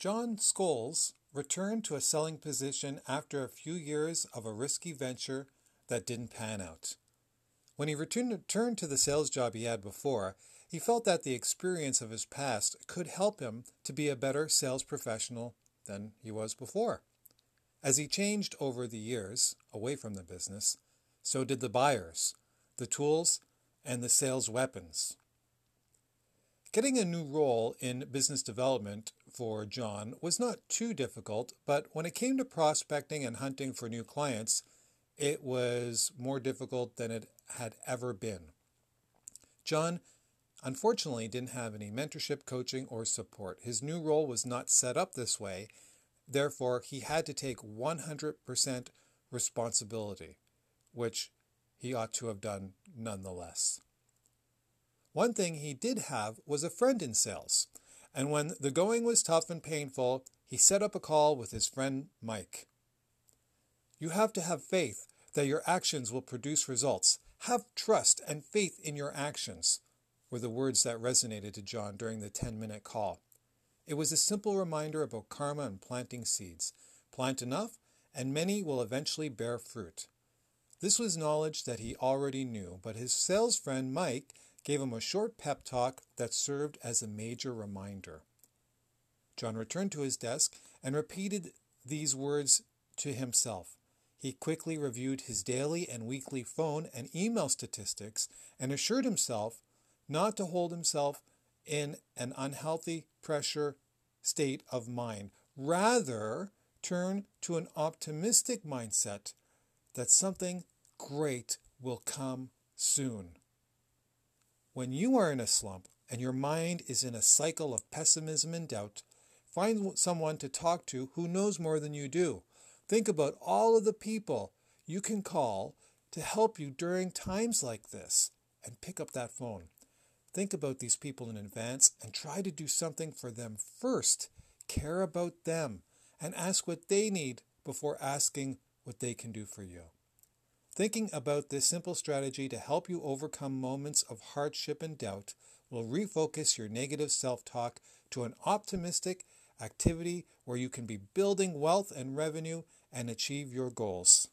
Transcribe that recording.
John Scholes returned to a selling position after a few years of a risky venture that didn't pan out. When he returned to the sales job he had before, he felt that the experience of his past could help him to be a better sales professional than he was before. As he changed over the years away from the business, so did the buyers, the tools, and the sales weapons. Getting a new role in business development for John was not too difficult, but when it came to prospecting and hunting for new clients, it was more difficult than it had ever been. John unfortunately didn't have any mentorship, coaching, or support. His new role was not set up this way, therefore, he had to take 100% responsibility, which he ought to have done nonetheless. One thing he did have was a friend in sales, and when the going was tough and painful, he set up a call with his friend Mike. You have to have faith that your actions will produce results. Have trust and faith in your actions, were the words that resonated to John during the 10 minute call. It was a simple reminder about karma and planting seeds. Plant enough, and many will eventually bear fruit. This was knowledge that he already knew, but his sales friend Mike gave him a short pep talk that served as a major reminder. John returned to his desk and repeated these words to himself. He quickly reviewed his daily and weekly phone and email statistics and assured himself not to hold himself in an unhealthy pressure state of mind. Rather, turn to an optimistic mindset that something great will come soon. When you are in a slump and your mind is in a cycle of pessimism and doubt, find someone to talk to who knows more than you do. Think about all of the people you can call to help you during times like this and pick up that phone. Think about these people in advance and try to do something for them first. Care about them and ask what they need before asking what they can do for you. Thinking about this simple strategy to help you overcome moments of hardship and doubt will refocus your negative self talk to an optimistic activity where you can be building wealth and revenue and achieve your goals.